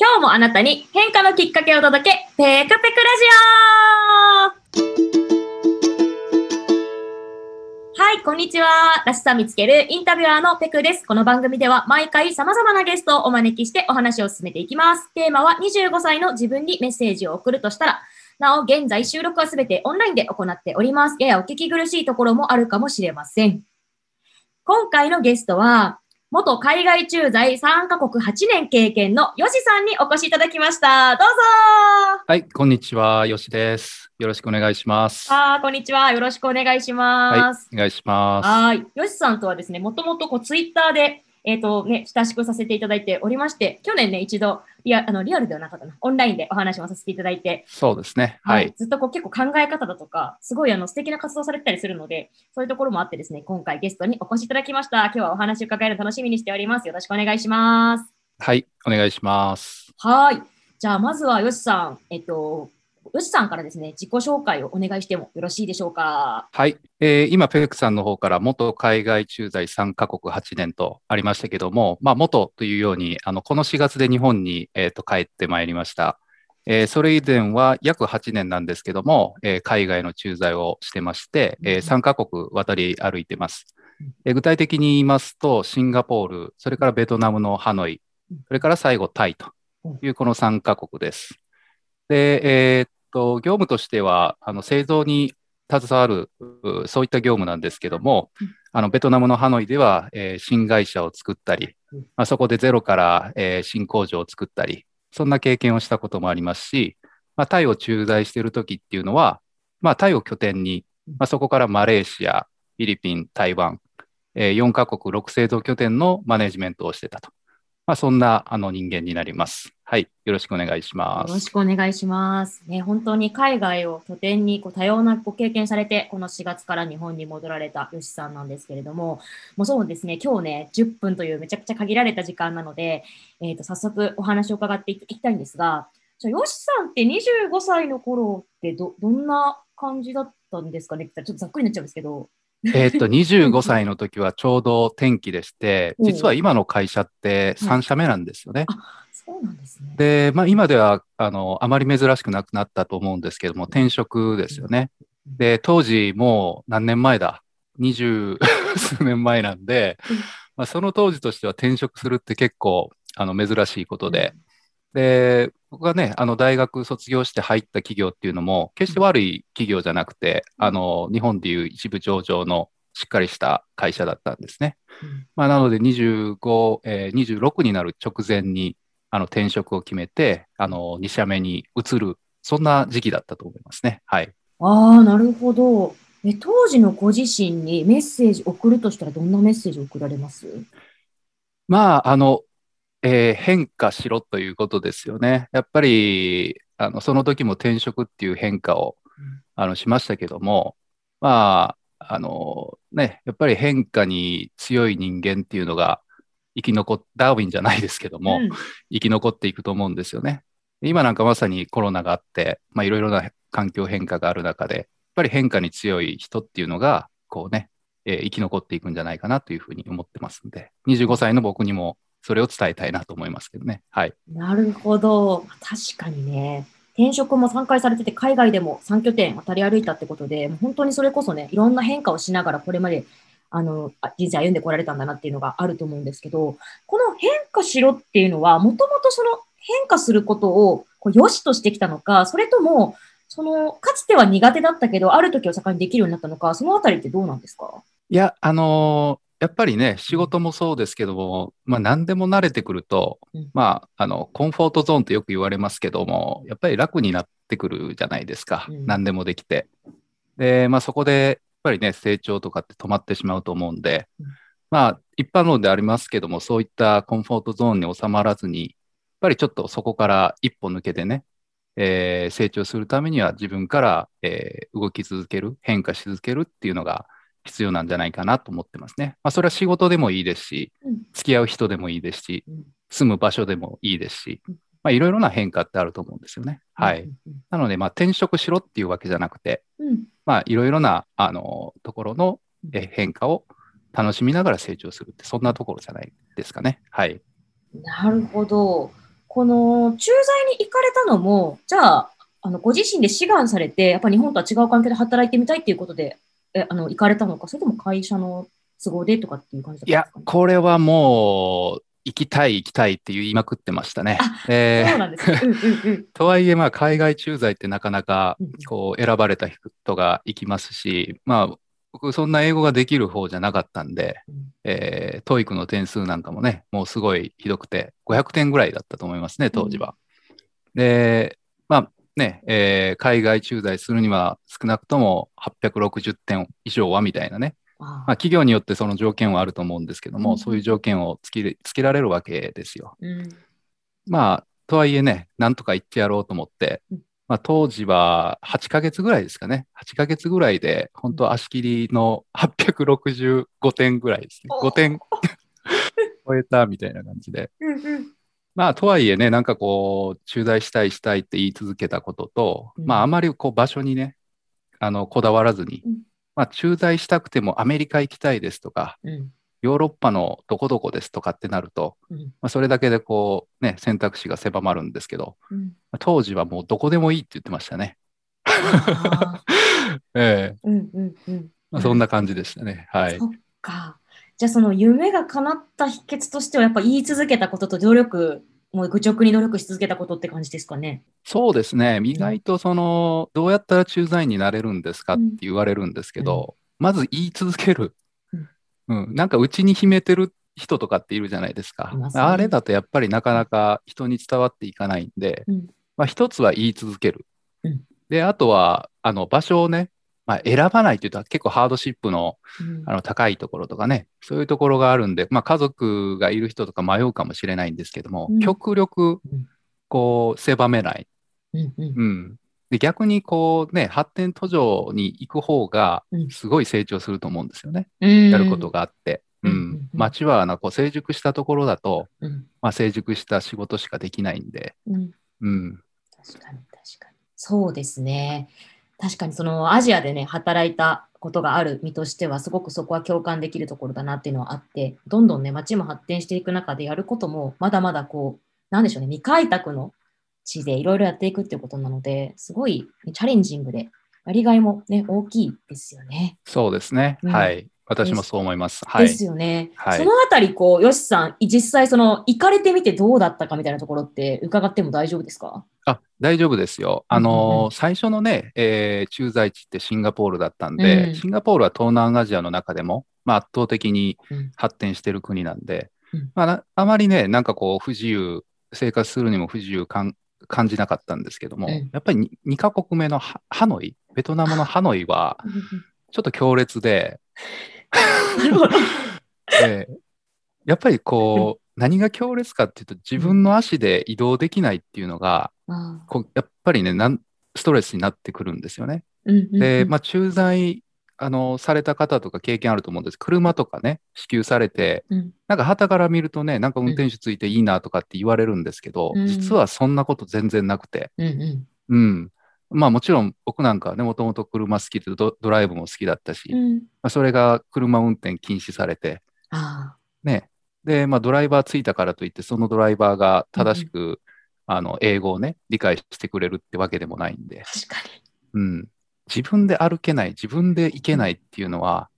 今日もあなたに変化のきっかけを届け、ペクペクラジオはい、こんにちは。らしさ見つけるインタビュアーのペクです。この番組では毎回様々なゲストをお招きしてお話を進めていきます。テーマは25歳の自分にメッセージを送るとしたら、なお、現在収録はすべてオンラインで行っております。ややお聞き苦しいところもあるかもしれません。今回のゲストは、元海外駐在3カ国8年経験のヨシさんにお越しいただきました。どうぞはい、こんにちは、よしです。よろしくお願いします。あーこんにちは。よろしくお願いします。お願いします。はい。ヨシさんとはですね、もともとこうツイッターで、えっ、とね、親しくさせていただいておりまして、去年ね、一度リアあのリアルではなかったな、オンラインでお話もさせていただいて、そうですね。はい。ずっとこう結構考え方だとか、すごいあの素敵な活動されてたりするので、そういうところもあってですね、今回ゲストにお越しいただきました。今日はお話を伺えるの楽しみにしております。よろしくお願いします。はい、お願いします。はい。じゃあ、まずはヨシさん、えっと、ヨシさんからですね、自己紹介をお願いしてもよろしいでしょうか？はい。えー今、ペクさんの方から元海外駐在3カ国8年とありましたけども、まあ、元というように、あの、この4月で日本に、えーと帰ってまいりました。えーそれ以前は約8年なんですけども、えー海外の駐在をしてまして、えー3カ国渡り歩いてます。えー具体的に言いますと、シンガポール、それからベトナムのハノイ、それから最後タイというこの3カ国です。で、えーっと、業務としては、あの製造に携わる、うそういった業務なんですけどもうん、あのベトナムのハノイでは、えー新会社を作ったりうん、まあ、そこでゼロから、えー新工場を作ったり、そんな経験をしたこともありますし、まあ、タイを駐在しているときっていうのは、まあ、タイを拠点に、まあ、そこからマレーシア、フィリピン、台湾、えー4カ国6製造拠点のマネジメントをしてたと。まあ、そんなあの人間になります。はい。よろしくお願いします。よろしくお願いします。ね、本当に海外を拠点にこう多様なご経験されて、この4月から日本に戻られた吉さんなんですけれども、もうそうですね、今日ね、10分というめちゃくちゃ限られた時間なので、えっ、と、早速お話を伺っていきたいんですが、じゃあ、吉さんって25歳の頃ってど、どんな感じだったんですかね？って言ったらちょっとざっくりになっちゃうんですけど。えーっと、25歳の時はちょうど転機でして、うん実は今の会社って3社目なんですよね。そうなんですね。で、まあ今では、あの、あまり珍しくなくなったと思うんですけども、転職ですよね。で、当時もう何年前だ ?20 数年前なんでうん、まあその当時としては転職するって結構、あの、珍しいことで、で、僕がね、あの、大学卒業して入った企業っていうのも、決して悪い企業じゃなくて、うんあの、日本でいう一部上場のしっかりした会社だったんですね。うんまあ、なので25、えー26になる直前に、あの、転職を決めて、あの、2社目に移る、そんな時期だったと思いますね。はい。ああ、なるほど。え、当時のご自身にメッセージ送るとしたらどんなメッセージを送られます？まあ、あの、えー変化しろということですよね。やっぱり、あの、その時も転職っていう変化をうん、あの、しましたけども、まあ、あの、ね、やっぱり変化に強い人間っていうのが生き残っ、ダーウィンじゃないですけども、うん生き残っていくと思うんですよね。今なんかまさにコロナがあって、まあ、いろいろな環境変化がある中で、やっぱり変化に強い人っていうのが、こうね、えー生き残っていくんじゃないかなというふうに思ってますんで、25歳の僕にもそれを伝えたいなと思いますけどね。はい。なるほど。確かにね。転職も3回されてて、海外でも3拠点渡り歩いたってことで、本当にそれこそね、いろんな変化をしながらこれまであのあ人生歩んでこられたんだなっていうのがあると思うんですけど、この変化しろっていうのは、もともとその変化することをこう良しとしてきたのか、それとも、その、かつては苦手だったけど、ある時を境にできるようになったのか、そのあたりってどうなんですか？いや、あのーやっぱりね、仕事もそうですけども、まあ何でも慣れてくるとうん、まあ、あの、コンフォートゾーンってよく言われますけども、やっぱり楽になってくるじゃないですか。うん何でもできて。で、まあそこで、やっぱりね、成長とかって止まってしまうと思うんでうん、まあ一般論でありますけども、そういったコンフォートゾーンに収まらずに、やっぱりちょっとそこから一歩抜けてね、えー成長するためには自分から、えー動き続ける、変化し続けるっていうのが必要なんじゃないかなと思ってますね。まあ、それは仕事でもいいですしうん、付き合う人でもいいですしうん、住む場所でもいいですしうん、まあ、いろいろな変化ってあると思うんですよね。はい。うんなので、まあ、転職しろっていうわけじゃなくて、うんまあ、いろいろな、あの、ところのえ変化を楽しみながら成長するって、そんなところじゃないですかね。はい。なるほど。この駐在に行かれたのも、じゃあ、あのご自身で志願されて、やっぱ日本とは違う環境で働いてみたいっていうことで、えあの行かれたのか、それとも会社の都合でとかっていう感じだったいやんですか、ね、、これはもう、行きたい行きたいって言いまくってましたね。えーそうなんですね。うんうんうん。とはいえ、まあ、海外駐在ってなかなかうんこう選ばれた人が行きますし、まあ、僕、そんな英語ができる方じゃなかったんで、うんえー、TOEIC の点数なんかもね、もうすごいひどくて、500点ぐらいだったと思いますね、当時は。で、まあね、えー海外駐在するには少なくとも860点以上はみたいなね、あまあ、企業によってその条件はあると思うんですけども、うんそういう条件をつけつけられるわけですよ。うんまあ、とはいえね、なんとか行ってやろうと思ってうん、まあ、当時は8ヶ月ぐらいですかね。8ヶ月ぐらいで、本当足切りの865点ぐらいですね。お5点 超えたみたいな感じで。うんうんまあ、とはいえね、なんかこう、駐在したいしたいって言い続けたことと、うんまあ、あまりこう場所にね、あの、こだわらずにうん、まあ、駐在したくてもアメリカ行きたいですとか、うんヨーロッパのどこどこですとかってなると、うんまあ、それだけでこう、ね、選択肢が狭まるんですけど、うんまあ当時はもうどこでもいいって言ってましたね。あ ええーうんうんうん。まあ、そんな感じでしたね。はいそ。っか。じゃあその夢が叶った秘訣としてはやっぱ言い続けたことと努力、もう愚直に努力し続けたことって感じですかね？そうですね。意外とその、どうやったら駐在員になれるんですかってうん言われるんですけど、まず言い続ける。うんうん。なんかうちに秘めてる人とかっているじゃないですかす。ねあれだとやっぱりなかなか人に伝わっていかないんで、うんまあ一つは言い続けるうん。で、あとは、あの、場所をね、まあ選ばないって言うと結構ハードシップのうん。あの高いところとかね、そういうところがあるんで、まあ、家族がいる人とか迷うかもしれないんですけども、うん。極力うん。こう狭めない、うんうん。うん、で逆にこうね、発展途上に行く方がうん。すごい成長すると思うんですよね、うん。やることがあって。うん。んううんうん。町はなこう成熟したところだと、うん。まあ、成熟した仕事しかできないんで、うん。うん、確かに確かに。そうですね。確かにそのアジアでね、働いたことがある身としては、すごくそこは共感できるところだなっていうのはあって、どんどんね、街も発展していく中でやることも、まだまだこう、なんでしょうね、未開拓の地でいろいろやっていくっていうことなので、すごいチャレンジングで、やりがいもね、大きいですよね。そうですね、うんはい。私もそう思います。はいですよね。はいそのあたり、こう、よしさん、実際その、行かれてみてどうだったかみたいなところって伺っても大丈夫ですか？あ大丈夫ですよ。あのうん最初のね、えー駐在地ってシンガポールだったんで、うんシンガポールは東南アジアの中でも、まあ、圧倒的にうん発展してる国なんで、うんまあな、あまりね、なんかこう、不自由、生活するにも不自由感じなかったんですけども、うんやっぱり 2, カ国目のハハノイ、ベトナムのハノイは、ちょっと強烈で。えーやっぱりこう、何が強烈かっていうと、自分の足で移動できないっていうのが、あこうやっぱりねなん、ストレスになってくるんですよね。ーうんうんうん。で、まあ、駐在あのされた方とか経験あると思うんです。車とかね、支給されて、うん。なんか旗から見るとね、なんか運転手ついていいなとかって言われるんですけど、うん。実はそんなこと全然なくて、うんうん。うん。まあもちろん僕なんかはね、もともと車好きでドドライブも好きだったし、まうんあ、それが車運転禁止されて、あね。で、まあドライバーついたからといって、そのドライバーが正しく、あの英語をね、理解してくれるってわけでもないんで、ー確かうん、自分で歩けない、自分で行けないっていうのは、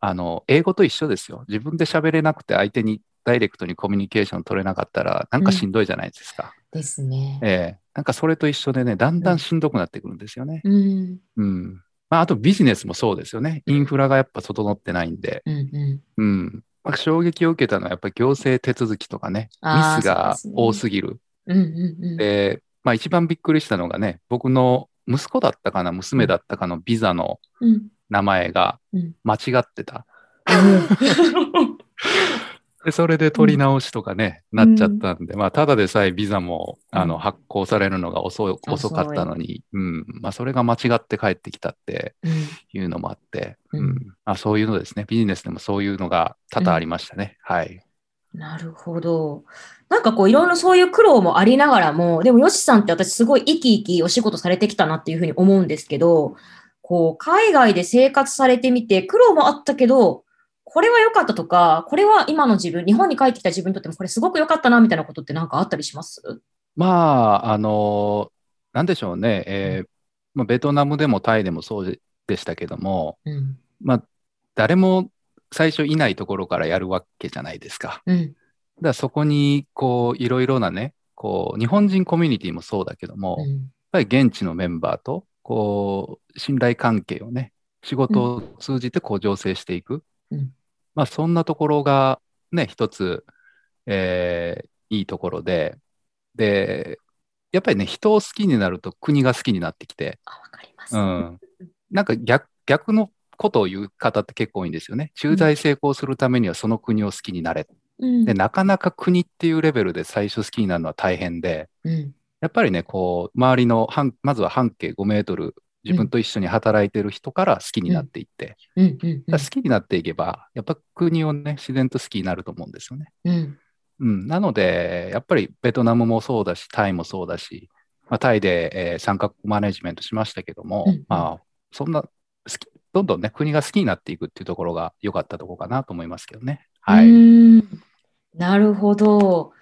あの、英語と一緒ですよ。自分で喋れなくて相手にダイレクトにコミュニケーション取れなかったら、なんかしんどいじゃないですか。に。ですね。ええなんかそれと一緒でね、だんだんしんどくなってくるんですよね。うんうん。まあ、あとビジネスもそうですよね。インフラがやっぱ整ってないんで、うんうんうん。まあ、衝撃を受けたのはやっぱり行政手続きとかね、ミスが多すぎる。うんうんうんで、まあ一番びっくりしたのがね、僕の息子だったかな、娘だったかのビザのうん名前がうん間違ってた。で、それで取り直しとかね、ん。なっちゃったんで、まあ、ただでさえビザも、あの、うん発行されるのが遅い遅かったのに、うん、まあ、それが間違って帰ってきたってうん。いうのもあって、ううん。ん、あそういうのですね、ビジネスでもそういうのが多々ありましたね。はい。なるほど。なんかこういろいろそういう苦労もありながらも、でもよしさんって私すごい生き生きお仕事されてきたなっていうふうに思うんですけど、こう海外で生活されてみて苦労もあったけど、これは良かったとか、これは今の自分、日本に帰ってきた自分にとってもこれすごく良かったなみたいなことってなんかあったりします？まあ、あの、なんでしょうね、えーまあ、ベトナムでもタイでもそうでしたけども、うん。まあ、誰も最初いないところからやるわけじゃないですか。うん。だからそこに、こう、いろいろなね、こう、日本人コミュニティもそうだけども、やっうん。ぱり現地のメンバーと、こう、信頼関係をね、仕事を通じてこう醸成していく。うんまあ、そんなところがね、一つ、えーいいところで、で、やっぱりね、人を好きになると国が好きになってきて、かります。うん。なんか逆、逆のことを言う方って結構多いんですよね。駐在成功するためにはその国を好きになれ。うん。で、なかなか国っていうレベルで最初好きになるのは大変で、うん。やっぱりね、こう、周りの半、まずは半径5メートル、自分と一緒に働いてる人から好きになっていって、好きになっていけば、やっぱ国をね、自然と好きになると思うんですよね。うん。うん。なので、やっぱりベトナムもそうだし、タイもそうだし、まあ、タイで、えー三角マネジメントしましたけども、うんうんまあ、そんな好き、どんどんね、国が好きになっていくっていうところが良かったところかなと思いますけどね。はうい。なるほど。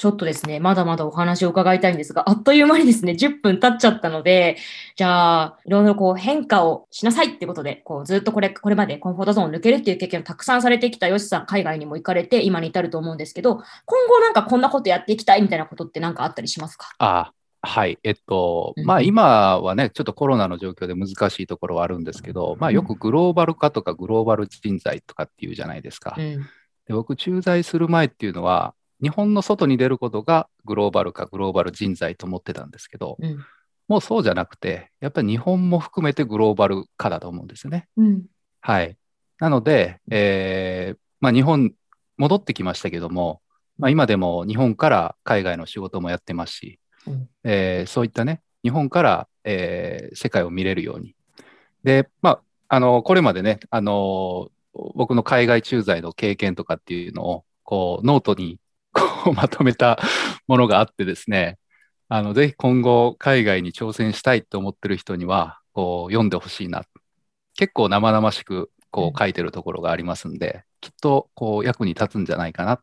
ちょっとですね、まだまだお話を伺いたいんですが、あっという間にですね、10分経っちゃったので、じゃあ、いろいろこう変化をしなさいってことで、こうずっとこれ、これまでコンフォートゾーンを抜けるっていう経験をたくさんされてきたヨシさん、海外にも行かれて、今に至ると思うんですけど、今後なんかこんなことやっていきたいみたいなことってなんかあったりしますか？あはい。えっと、うんまあ今はね、ちょっとコロナの状況で難しいところはあるんですけど、まあよくグローバル化とかグローバル人材とかっていうじゃないですか。うん。で僕、駐在する前っていうのは、日本の外に出ることがグローバル化、グローバル人材と思ってたんですけど、うん。もうそうじゃなくて、やっぱり日本も含めてグローバル化だと思うんですよね。うん。はい。なので、えーまあ、日本戻ってきましたけども、まあ、今でも日本から海外の仕事もやってますし、うんえーそういったね、日本から、えー世界を見れるように。で、まあ、あの、これまでね、あの、僕の海外駐在の経験とかっていうのを、こう、ノートにこうまとめたものがあってですね、あの、ぜひ今後海外に挑戦したいと思ってる人には、こう、読んでほしいな。結構生々しく、こう、書いてるところがありますんで、きっと、こう、役に立つんじゃないかな、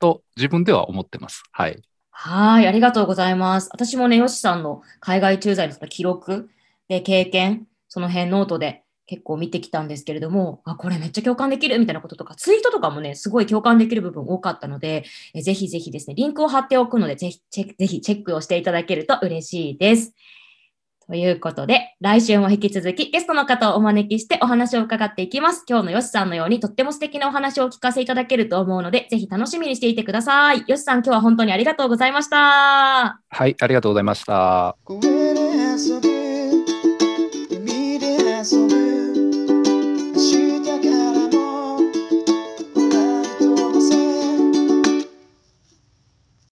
と、自分では思ってます。はい。はい、ありがとうございます。私もね、ヨシさんの海外駐在のその記録で経験、その辺ノートで結構見てきたんですけれども、あ、これめっちゃ共感できるみたいなこととか、ツイートとかもね、すごい共感できる部分多かったので、えぜひぜひですね、リンクを貼っておくので、ぜひチェック、ぜひチェックをしていただけると嬉しいです。ということで、来週も引き続きゲストの方をお招きしてお話を伺っていきます。今日のヨシさんのようにとっても素敵なお話をお聞かせいただけると思うので、ぜひ楽しみにしていてください。ヨシさん、今日は本当にありがとうございました。はい、ありがとうございました。